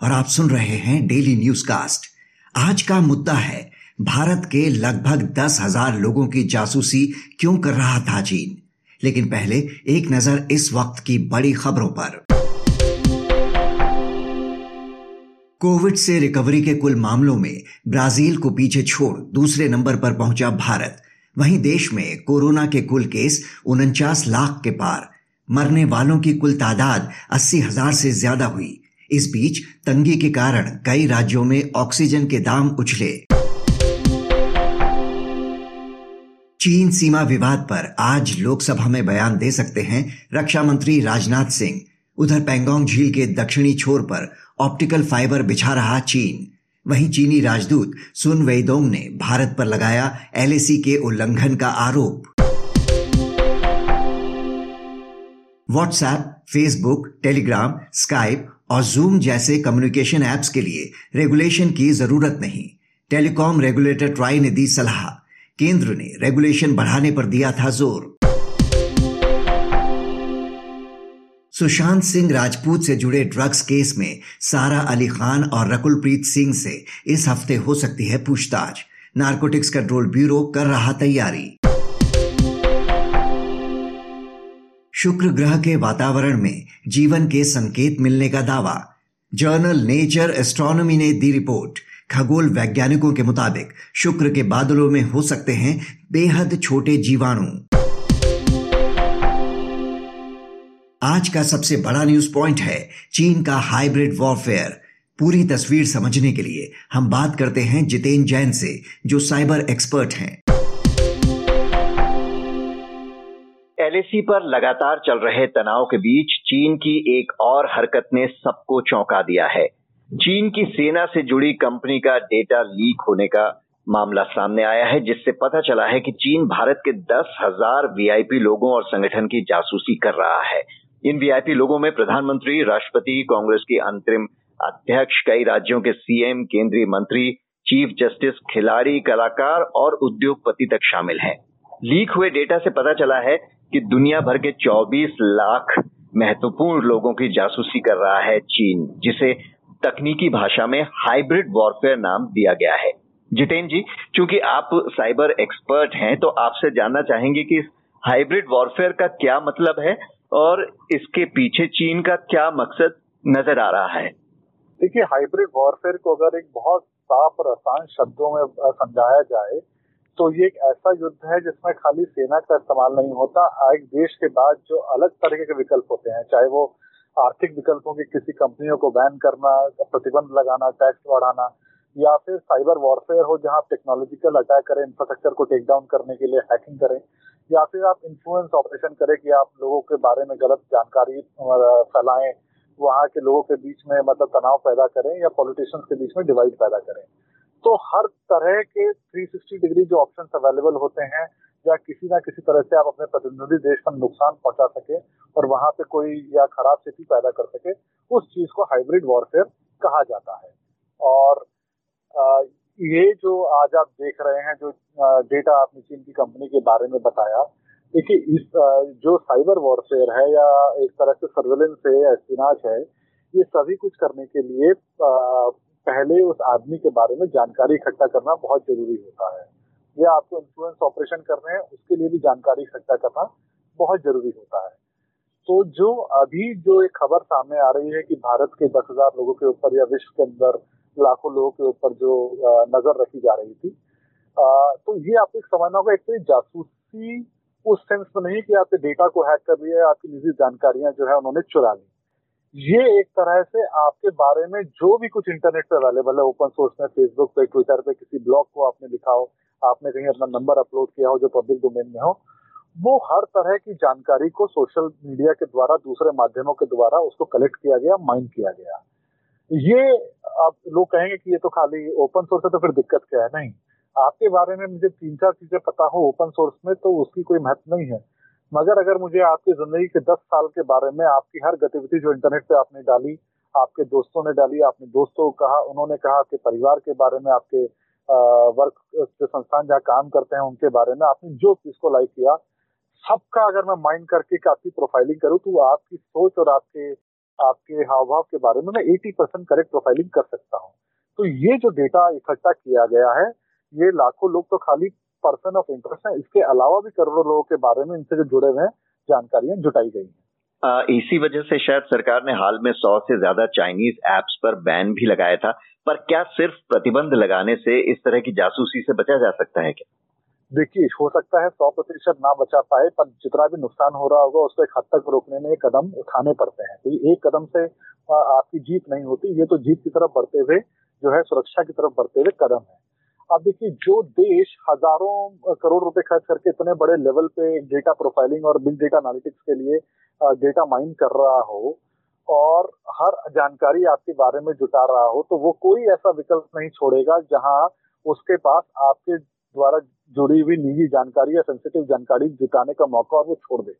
और आप सुन रहे हैं डेली न्यूज़ कास्ट आज का मुद्दा है, भारत के लगभग दस हज़ार लोगों की जासूसी क्यों कर रहा था चीन? लेकिन पहले एक नज़र इस वक्त की बड़ी खबरों पर। कोविड से रिकवरी के कुल मामलों में ब्राज़ील को पीछे छोड़ दूसरे नंबर पर पहुँचा भारत। वहीं देश में कोरोना के कुल केस उनचास लाख के पार। मरने वालों की कुल तादाद अस्सी हज़ार से ज़्यादा हुई। इस बीच तंगी के कारण कई राज्यों में ऑक्सीजन के दाम उछले। चीन सीमा विवाद पर आज लोकसभा में बयान दे सकते हैं रक्षा मंत्री राजनाथ सिंह। उधर पेंगोंग झील के दक्षिणी छोर पर ऑप्टिकल फाइबर बिछा रहा चीन। वहीं चीनी राजदूत सुन वेदोंग ने भारत पर लगाया एलएसी के उल्लंघन का आरोप। व्हाट्सएप फेसबुक टेलीग्राम स्काइप और जूम जैसे कम्युनिकेशन एप्स के लिए रेगुलेशन की ज़रूरत नहीं। टेलीकॉम रेगुलेटर ट्राई ने दी सलाह। केंद्र ने रेगुलेशन बढ़ाने पर दिया था ज़ोर। सुशांत सिंह राजपूत से जुड़े ड्रग्स केस में सारा अली खान और रकुलप्रीत सिंह से इस हफ़्ते हो सकती है पूछताछ। नारकोटिक्स कंट्रोल ब्यूरो कर रहा तैयारी। शुक्र ग्रह के वातावरण में जीवन के संकेत मिलने का दावा। जर्नल नेचर एस्ट्रोनॉमी ने दी रिपोर्ट। खगोल वैज्ञानिकों के मुताबिक शुक्र के बादलों में हो सकते हैं बेहद छोटे जीवाणु। आज का सबसे बड़ा न्यूज़ पॉइंट है चीन का हाइब्रिड वॉरफेयर पूरी तस्वीर समझने के लिए हम बात करते हैं जितेन जैन से, जो साइबर एक्सपर्ट हैं। एलएसी पर लगातार चल रहे तनाव के बीच चीन की एक और हरकत ने सबको चौंका दिया है। चीन की सेना से जुड़ी कंपनी का डेटा लीक होने का मामला सामने आया है, जिससे पता चला है कि चीन भारत के दस हज़ार वीआईपी लोगों और संगठन की जासूसी कर रहा है। इन वीआईपी लोगों में प्रधानमंत्री, राष्ट्रपति, कांग्रेस के अंतरिम अध्यक्ष, कई राज्यों के सीएम केंद्रीय मंत्री, चीफ जस्टिस, खिलाड़ी, कलाकार और उद्योगपति तक शामिल हैं। लीक हुए डेटा से पता चला है कि दुनिया भर के 24 लाख महत्वपूर्ण लोगों की जासूसी कर रहा है चीन, जिसे तकनीकी भाषा में हाइब्रिड वॉरफेयर नाम दिया गया है। जितेन जी, चूँकि आप साइबर एक्सपर्ट हैं तो आपसे जानना चाहेंगे कि हाइब्रिड वॉरफेयर का क्या मतलब है और इसके पीछे चीन का क्या मकसद नज़र आ रहा है? देखिए, हाइब्रिड वॉरफेयर को अगर एक बहुत साफ़ और आसान शब्दों में समझाया जाए तो ये एक ऐसा युद्ध है जिसमें खाली सेना का इस्तेमाल नहीं होता। एक देश के बाद जो अलग तरह के विकल्प होते हैं, चाहे वो आर्थिक विकल्पों की किसी कंपनियों को बैन करना, प्रतिबंध लगाना, टैक्स बढ़ाना, या फिर साइबर वॉरफेयर हो, जहाँ टेक्नोलॉजिकल अटैक करें इंफ्रास्ट्रक्चर को टेक डाउन करने के लिए हैकिंग करें, या फिर आप इन्फ्लुएंस ऑपरेशन करें कि आप लोगों के बारे में गलत जानकारी फैलाएँ, वहाँ के लोगों के बीच में मतलब तनाव पैदा करें या पॉलिटिशियंस के बीच में डिवाइड पैदा करें। तो हर तरह के 360 डिग्री जो ऑप्शंस अवेलेबल होते हैं, या किसी ना किसी तरह से आप अपने प्रतिनिधि देश का नुकसान पहुँचा सके और वहाँ पे कोई या खराब स्थिति पैदा कर सके, उस चीज़ को हाइब्रिड वॉरफेयर कहा जाता है। और ये जो आज आप देख रहे हैं, जो डेटा आपने चीन की कंपनी के बारे में बताया, देखिए इस जो साइबर वॉरफेयर है या एक तरह से सर्वेलेंस है या एस्पिनाच है, ये सभी कुछ करने के लिए पहले उस आदमी के बारे में जानकारी इकट्ठा करना बहुत ज़रूरी होता है। या आपको इन्फ्लुएंस ऑपरेशन कर रहे हैं, उसके लिए भी जानकारी इकट्ठा करना बहुत ज़रूरी होता है। तो जो अभी जो एक खबर सामने आ रही है कि भारत के दस हज़ार लोगों के ऊपर या विश्व के अंदर लाखों लोगों के ऊपर जो नज़र रखी जा रही थी तो ये आपको समझना होगा, एक तो जासूसी उस सेंस में नहीं कि आपके डेटा को हैक कर लिया आपकी निजी जानकारियाँ जो है उन्होंने चुरा ली। ये एक तरह से आपके बारे में जो भी कुछ इंटरनेट पे अवेलेबल है ओपन सोर्स में फेसबुक पे ट्विटर पे, किसी ब्लॉग को आपने लिखा हो, आपने कहीं अपना नंबर अपलोड किया हो जो पब्लिक डोमेन में हो, वो हर तरह की जानकारी को सोशल मीडिया के द्वारा, दूसरे माध्यमों के द्वारा उसको कलेक्ट किया गया माइंड किया गया। ये आप लोग कहेंगे कि ये तो खाली ओपन सोर्स है तो फिर दिक्कत क्या है? नहीं। आपके बारे में मुझे तीन चार चीज़ें पता हो ओपन सोर्स में तो उसकी कोई महत्व नहीं है। मगर अगर मुझे आपकी ज़िंदगी के दस साल के बारे में, आपकी हर गतिविधि जो इंटरनेट पे आपने डाली, आपके दोस्तों ने डाली, आपने दोस्तों को कहा, उन्होंने कहा, आपके परिवार के बारे में, आपके वर्क जो संस्थान जहाँ काम करते हैं, उनके बारे में आपने जो चीज़ को लाइक किया, सबका अगर मैं माइंड करके आपकी प्रोफाइलिंग करूँ तो आपकी सोच और आपके आपके हाव भाव के बारे में मैं 80 परसेंट करेक्ट प्रोफाइलिंग कर सकता हूँ। तो ये जो डेटा इकट्ठा किया गया है, ये लाखों लोग तो खाली पर्सन ऑफ़ इंटरेस्ट है। इसके अलावा भी करोड़ों लोगों के बारे में इनसे जो जुड़े हुए हैं जानकारियाँ जुटाई गई हैं। इसी वजह से शायद सरकार ने हाल में सौ से ज़्यादा चाइनीज़ एप्स पर बैन भी लगाया था पर क्या सिर्फ़ प्रतिबंध लगाने से इस तरह की जासूसी से बचा जा सकता है क्या? देखिए हो सकता है सौ प्रतिशत ना बचा पाए पर जितना भी नुकसान हो रहा होगा उसको एक हद तक रोकने में कदम उठाने पड़ते हैं। तो एक कदम से आपकी जीत नहीं होती ये तो जीत की तरफ़ बढ़ते हुए जो है सुरक्षा की तरफ़ बढ़ते हुए कदम है। अब देखिए, जो देश हज़ारों करोड़ रुपए खर्च करके इतने बड़े लेवल पे डेटा प्रोफाइलिंग और बिग डेटा एनालिटिक्स के लिए डेटा माइन कर रहा हो और हर जानकारी आपके बारे में जुटा रहा हो तो वो कोई ऐसा विकल्प नहीं छोड़ेगा जहाँ उसके पास आपके द्वारा जुड़ी हुई निजी जानकारी या सेंसिटिव जानकारी जुटाने का मौका और वो छोड़ दे।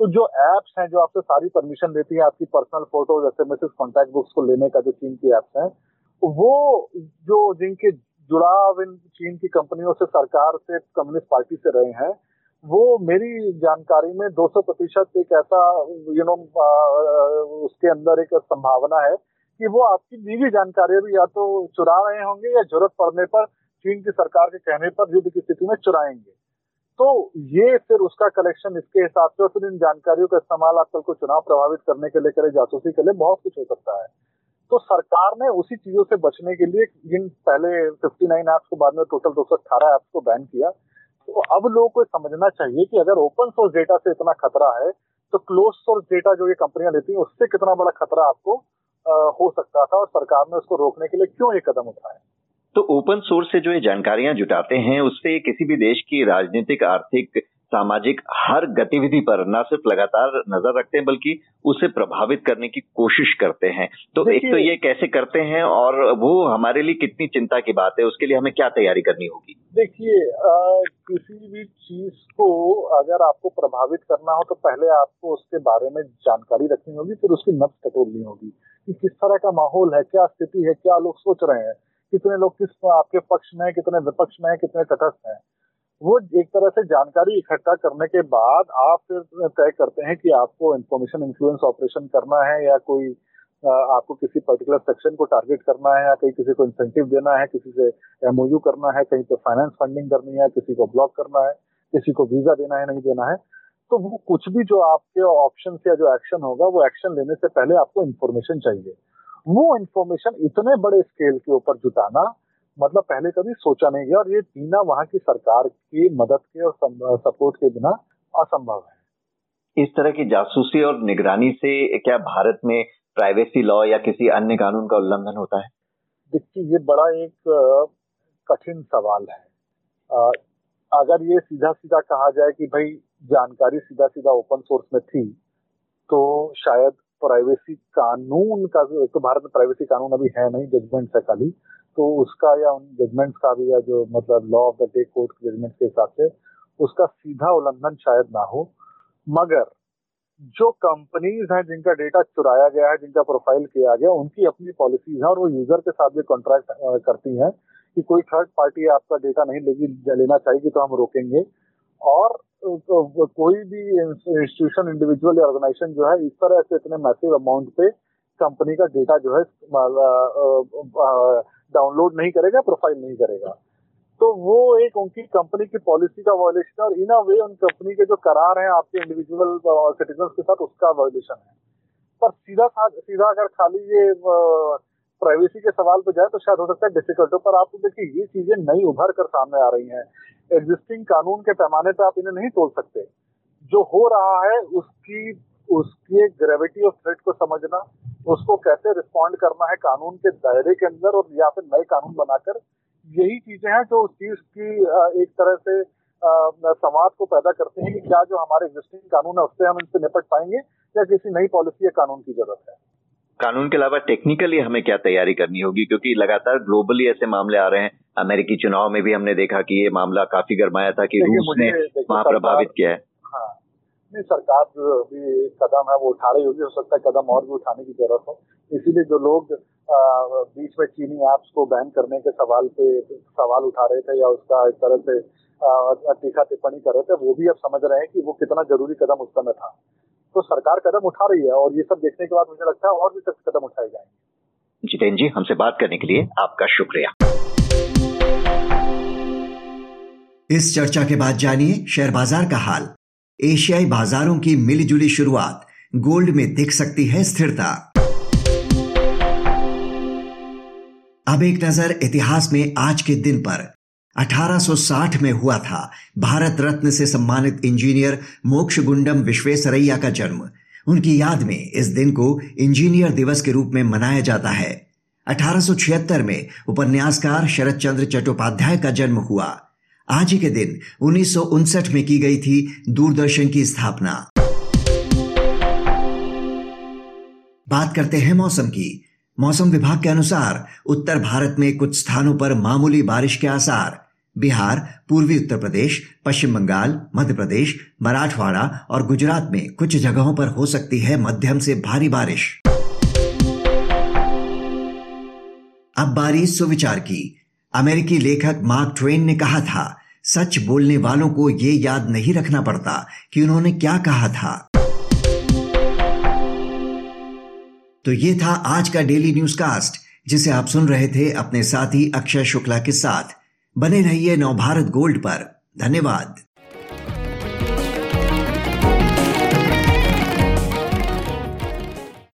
तो जो एप्स हैं, जो आपसे सारी परमिशन देती है, आपकी personal photos S M contact books को लेने का जो चीन की एप्स हैं, वो, जो जिनके जुड़ाव इन चीन की कंपनियों से सरकार से, कम्युनिस्ट पार्टी से रहे हैं, वो मेरी जानकारी में 200 प्रतिशत एक ऐसा यू नो उसके अंदर एक संभावना है कि वो आपकी निजी जानकारी भी या तो चुरा रहे होंगे या ज़रूरत पड़ने पर चीन की सरकार के कहने पर युद्ध की स्थिति में चुराएँगे। तो ये फिर उसका कलेक्शन इसके हिसाब से और फिर इन जानकारियों का इस्तेमाल आजकल को चुनाव प्रभावित करने के लिए करे जासूसी के लिए बहुत कुछ हो सकता है। तो सरकार ने उसी चीज़ों से बचने के लिए इन पहले 59 ऐप्स को बाद में टोटल दो ऐप्स को बैन किया। तो अब लोगों को समझना चाहिए कि अगर ओपन सोर्स डेटा से इतना खतरा है तो क्लोज सोर्स डेटा जो ये कंपनियाँ लेती हैं उससे कितना बड़ा खतरा आपको आ, हो सकता था और सरकार ने उसको रोकने के लिए क्यों ये कदम उठाया तो ओपन सोर्स से जो ये जानकारियाँ जुटाते हैं उससे किसी भी देश की राजनीतिक आर्थिक सामाजिक हर गतिविधि पर न सिर्फ़ लगातार नज़र रखते हैं बल्कि उसे प्रभावित करने की कोशिश करते हैं। तो एक तो ये कैसे करते हैं और वो हमारे लिए कितनी चिंता की बात है उसके लिए हमें क्या तैयारी करनी होगी? देखिए किसी भी चीज़ को अगर आपको प्रभावित करना हो तो पहले आपको उसके बारे में जानकारी रखनी होगी फिर उसकी नब्ज टटोलनी होगी कि किस तरह का माहौल है क्या स्थिति है क्या लोग सोच रहे हैं कितने लोग किस आपके पक्ष में कितने विपक्ष में है कितने तटस्थ हैं। वो एक तरह से जानकारी इकट्ठा करने के बाद आप फिर तय करते हैं कि आपको इंफॉर्मेशन इन्फ्लुएंस ऑपरेशन करना है या कोई आपको किसी पर्टिकुलर सेक्शन को टारगेट करना है या कहीं किसी को इंसेंटिव देना है, किसी से एमओयू करना है, कहीं पे फाइनेंस फंडिंग करनी है, किसी को ब्लॉक करना है, किसी को वीज़ा देना है, नहीं देना है तो वो कुछ भी जो आपके ऑप्शन या जो एक्शन होगा, वो एक्शन लेने से पहले आपको इन्फॉर्मेशन चाहिए। वो इन्फॉर्मेशन इतने बड़े स्केल के ऊपर जुटाना मतलब पहले कभी सोचा नहीं गया और ये बिना वहाँ की सरकार की मदद के और सपोर्ट के बिना असंभव है। इस तरह की जासूसी और निगरानी से क्या भारत में प्राइवेसी लॉ या किसी अन्य कानून का उल्लंघन होता है? देखिए ये बड़ा एक कठिन सवाल है। अगर ये सीधा सीधा कहा जाए कि भाई जानकारी सीधा सीधा ओपन सोर्स में थी तो शायद प्राइवेसी कानून का तो भारत में प्राइवेसी कानून अभी है नहीं जजमेंट है खाली। तो उसका या उन जजमेंट्स का भी या जो मतलब law of the day court के जजमेंट के हिसाब से उसका सीधा उल्लंघन शायद ना हो। मगर जो कंपनीज़ हैं जिनका डेटा चुराया गया है, जिनका प्रोफ़ाइल किया गया, उनकी अपनी पॉलिसीज़ है और वो यूज़र के साथ भी कॉन्ट्रैक्ट करती हैं कि कोई थर्ड पार्टी आपका डेटा नहीं लेगी, लेना चाहेगी तो हम रोकेंगे। और तो कोई भी इंस्टीट्यूशन इंडिविजुअल या ऑर्गेनाइजेशन जो है, इस तरह से इतने मैसिव अमाउंट पे कंपनी का डेटा जो है डाउनलोड नहीं करेगा प्रोफ़ाइल नहीं करेगा। तो वो एक उनकी कंपनी की पॉलिसी का वॉयलेशन है और इन अ वे उन कंपनी के जो करार हैं आपके इंडिविजुअल सिटीजन के साथ उसका वॉयलेशन है। पर सीधा सीधा अगर खाली ये प्राइवेसी के सवाल पे जाए तो शायद हो सकता है डिफ़िकल्ट हो, पर आप देखिए ये चीज़ें नई उभर कर सामने आ रही हैं। एग्जिस्टिंग कानून के पैमाने पर आप इन्हें नहीं तोड़ सकते। जो हो रहा है उसकी उसकी ग्रेविटी ऑफ़ थ्रेट को समझना उसको कैसे रिस्पॉन्ड करना है कानून के दायरे के अंदर और या फिर नए कानून बनाकर यही चीज़ें हैं जो उस चीज़ की एक तरह से संवाद को पैदा करते हैं कि क्या जो हमारे एग्जिस्टिंग कानून है उससे हम इनसे निपट पाएँगे या किसी नई पॉलिसी या कानून की ज़रूरत है। कानून के अलावा टेक्निकली हमें क्या तैयारी करनी होगी? क्योंकि लगातार ग्लोबली ऐसे मामले आ रहे हैं। अमेरिकी चुनाव में भी हमने देखा कि ये मामला काफ़ी गर्माया था कि रूस ने वहाँ प्रभावित किया है। नहीं सरकार जो अभी कदम है वो उठा रही होगी हो सकता है कदम और भी उठाने की ज़रूरत हो। इसीलिए जो लोग बीच में चीनी ऐप्स को बैन करने के सवाल पे सवाल उठा रहे थे या उसका एक तरह से तीखा टिप्पणी कर रहे थे वो भी अब समझ रहे हैं कि वो कितना ज़रूरी कदम उस समय था। तो सरकार कदम उठा रही है और ये सब देखने के बाद मुझे लगता है और भी सख्त कदम उठाए जाएँगे। जितेंद्र जी हमसे बात करने के लिए आपका शुक्रिया। इस चर्चा के बाद जानिए शेयर बाज़ार का हाल। एशियाई बाजारों की मिलीजुली शुरुआत गोल्ड में दिख सकती है स्थिरता। अब एक नज़र इतिहास में आज के दिन पर। 1860 में हुआ था भारत रत्न से सम्मानित इंजीनियर मोक्ष गुंडम विश्वेश्वरैया का जन्म। उनकी याद में इस दिन को इंजीनियर दिवस के रूप में मनाया जाता है। 1876 में उपन्यासकार शरद चंद्र चट्टोपाध्याय का जन्म हुआ। आज ही के दिन, उन्नीस सौ उनसठ में की गई थी दूरदर्शन की स्थापना। बात करते हैं मौसम की। मौसम विभाग के अनुसार, उत्तर भारत में कुछ स्थानों पर मामूली बारिश के आसार। बिहार, पूर्वी उत्तर प्रदेश, पश्चिम बंगाल, मध्य प्रदेश, मराठवाड़ा और गुजरात में कुछ जगहों पर हो सकती है मध्यम से भारी बारिश। अब बारी सुविचार की। अमेरिकी लेखक मार्क ट्वेन ने कहा था, सच बोलने वालों को ये याद नहीं रखना पड़ता कि उन्होंने क्या कहा था। तो ये था आज का डेली न्यूज़ कास्ट जिसे आप सुन रहे थे अपने साथी अक्षय शुक्ला के साथ। बने रहिए नवभारत गोल्ड पर। धन्यवाद।